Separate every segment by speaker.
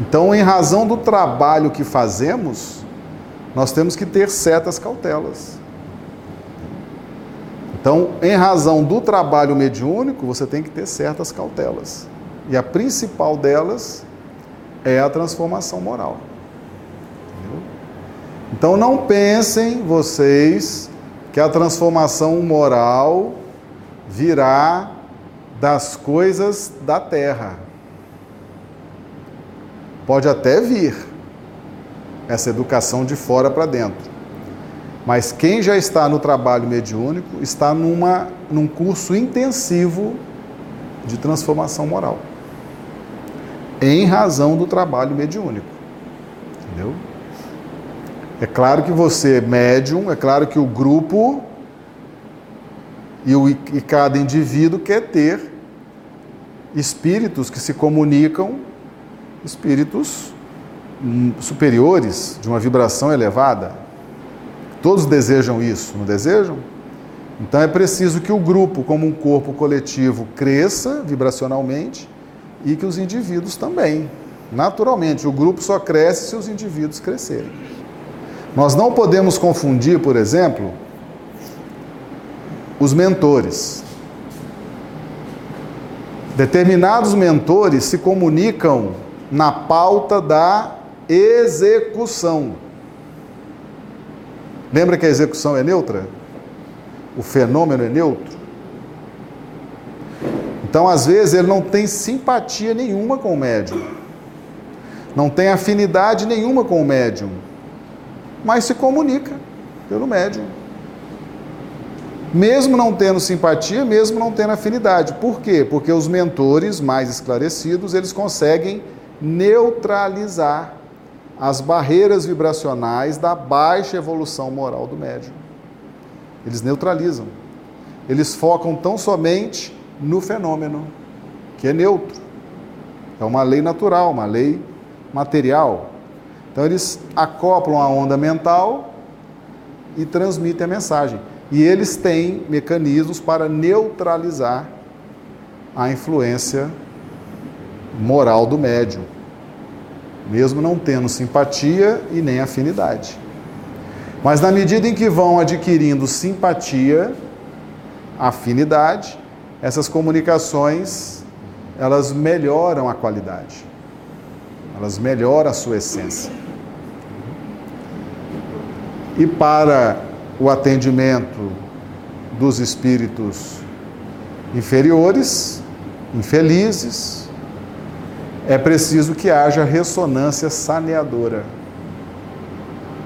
Speaker 1: Então, em razão do trabalho que fazemos, nós temos que ter certas cautelas. Então, em razão do trabalho mediúnico, você tem que ter certas cautelas. E a principal delas é a transformação moral. Entendeu? Então, não pensem vocês que a transformação moral virá das coisas da terra. Pode até vir essa educação de fora para dentro. Mas quem já está no trabalho mediúnico está numa, num curso intensivo de transformação moral. Em razão do trabalho mediúnico. Entendeu? É claro que você é médium, é claro que o grupo e, o, e cada indivíduo quer ter espíritos que se comunicam, espíritos hum, superiores, de uma vibração elevada, Todos desejam isso, não desejam? Então é preciso que o grupo, como um corpo coletivo, cresça vibracionalmente e que os indivíduos também. Naturalmente, o grupo só cresce se os indivíduos crescerem. Nós não podemos confundir, por exemplo, os mentores. Determinados mentores se comunicam na pauta da execução. Lembra que a execução é neutra? O fenômeno é neutro? Então, às vezes, ele não tem simpatia nenhuma com o médium, não tem afinidade nenhuma com o médium, mas se comunica pelo médium. Mesmo não tendo simpatia, mesmo não tendo afinidade. Por quê? Porque os mentores mais esclarecidos, eles conseguem neutralizar as barreiras vibracionais da baixa evolução moral do médium. Eles neutralizam. Eles focam tão somente no fenômeno, que é neutro. É uma lei natural, uma lei material. Então eles acoplam a onda mental e transmitem a mensagem. E eles têm mecanismos para neutralizar a influência moral do médium mesmo não tendo simpatia e nem afinidade. Mas na medida em que vão adquirindo simpatia, afinidade, essas comunicações elas melhoram a qualidade. Elas melhoram a sua essência. E para o atendimento dos espíritos inferiores, infelizes, é preciso que haja ressonância saneadora.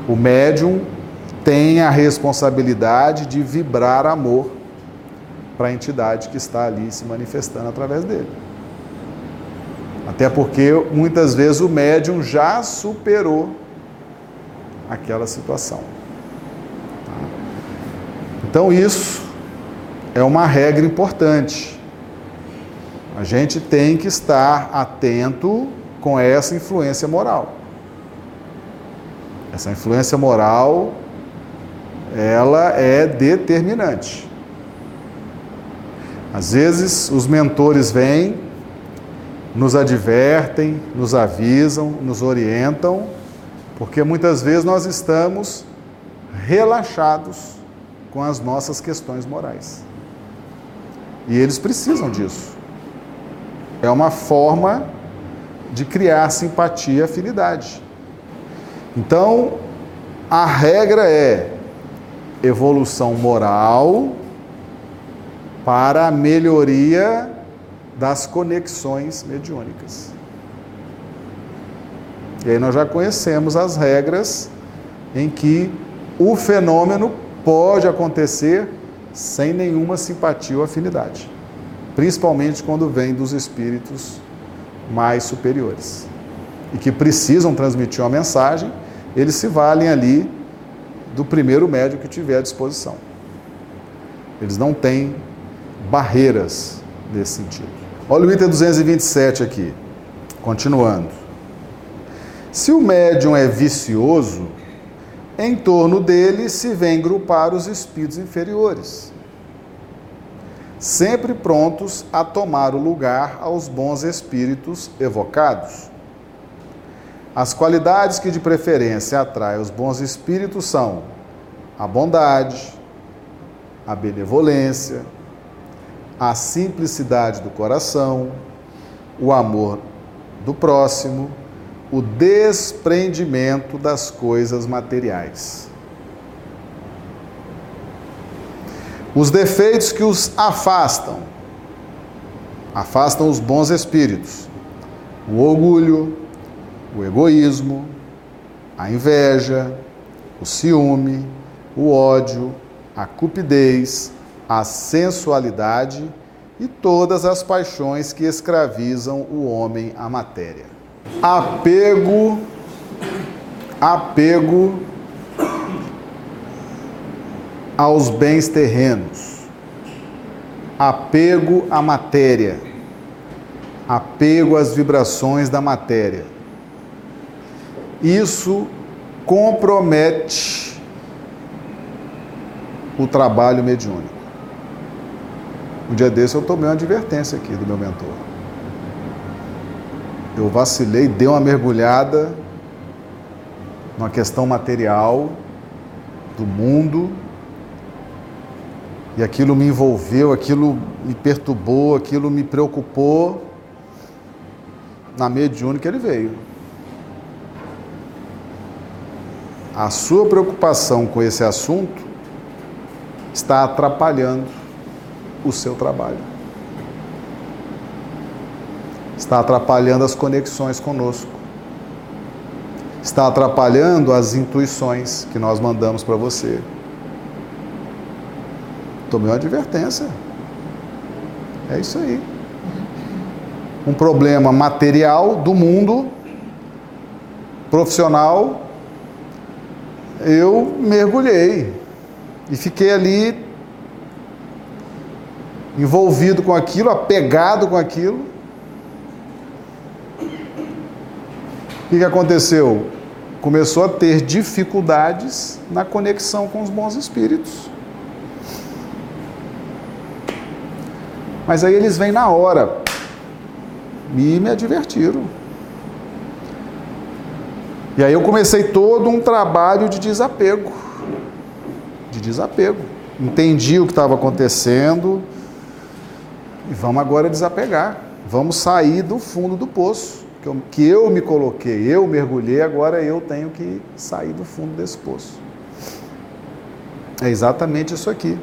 Speaker 1: O médium tem a responsabilidade de vibrar amor para a entidade que está ali se manifestando através dele. Até porque muitas vezes o médium já superou aquela situação. Então, isso é uma regra importante. A gente tem que estar atento com essa influência moral. Essa influência moral, ela é determinante. Às vezes os mentores vêm, nos advertem, nos avisam, nos orientam, porque muitas vezes nós estamos relaxados com as nossas questões morais. E eles precisam disso. É uma forma de criar simpatia e afinidade. Então, a regra é evolução moral para a melhoria das conexões mediúnicas. E aí nós já conhecemos as regras em que o fenômeno pode acontecer sem nenhuma simpatia ou afinidade principalmente quando vem dos espíritos mais superiores e que precisam transmitir uma mensagem, eles se valem ali do primeiro médio que tiver à disposição. Eles não têm barreiras nesse sentido. Olha o item 227 aqui, continuando. Se o médium é vicioso, em torno dele se vem grupar os espíritos inferiores sempre prontos a tomar o lugar aos bons espíritos evocados. As qualidades que de preferência atraem os bons espíritos são a bondade, a benevolência, a simplicidade do coração, o amor do próximo, o desprendimento das coisas materiais. Os defeitos que os afastam, afastam os bons espíritos, o orgulho, o egoísmo, a inveja, o ciúme, o ódio, a cupidez, a sensualidade e todas as paixões que escravizam o homem à matéria. Apego, apego aos bens terrenos, apego à matéria, apego às vibrações da matéria. Isso compromete o trabalho mediúnico. Um dia desse eu tomei uma advertência aqui do meu mentor. Eu vacilei, dei uma mergulhada numa questão material do mundo e aquilo me envolveu, aquilo me perturbou, aquilo me preocupou. Na mediúnica ele veio. A sua preocupação com esse assunto está atrapalhando o seu trabalho. Está atrapalhando as conexões conosco. Está atrapalhando as intuições que nós mandamos para você. Tomei uma advertência. É isso aí. Um problema material do mundo, profissional, eu mergulhei e fiquei ali envolvido com aquilo, apegado com aquilo. O que aconteceu? Começou a ter dificuldades na conexão com os bons espíritos. Mas aí eles vêm na hora e me advertiram. E aí eu comecei todo um trabalho de desapego. De desapego. Entendi o que estava acontecendo e vamos agora desapegar. Vamos sair do fundo do poço que eu, que eu me coloquei, eu mergulhei, agora eu tenho que sair do fundo desse poço. É exatamente isso aqui.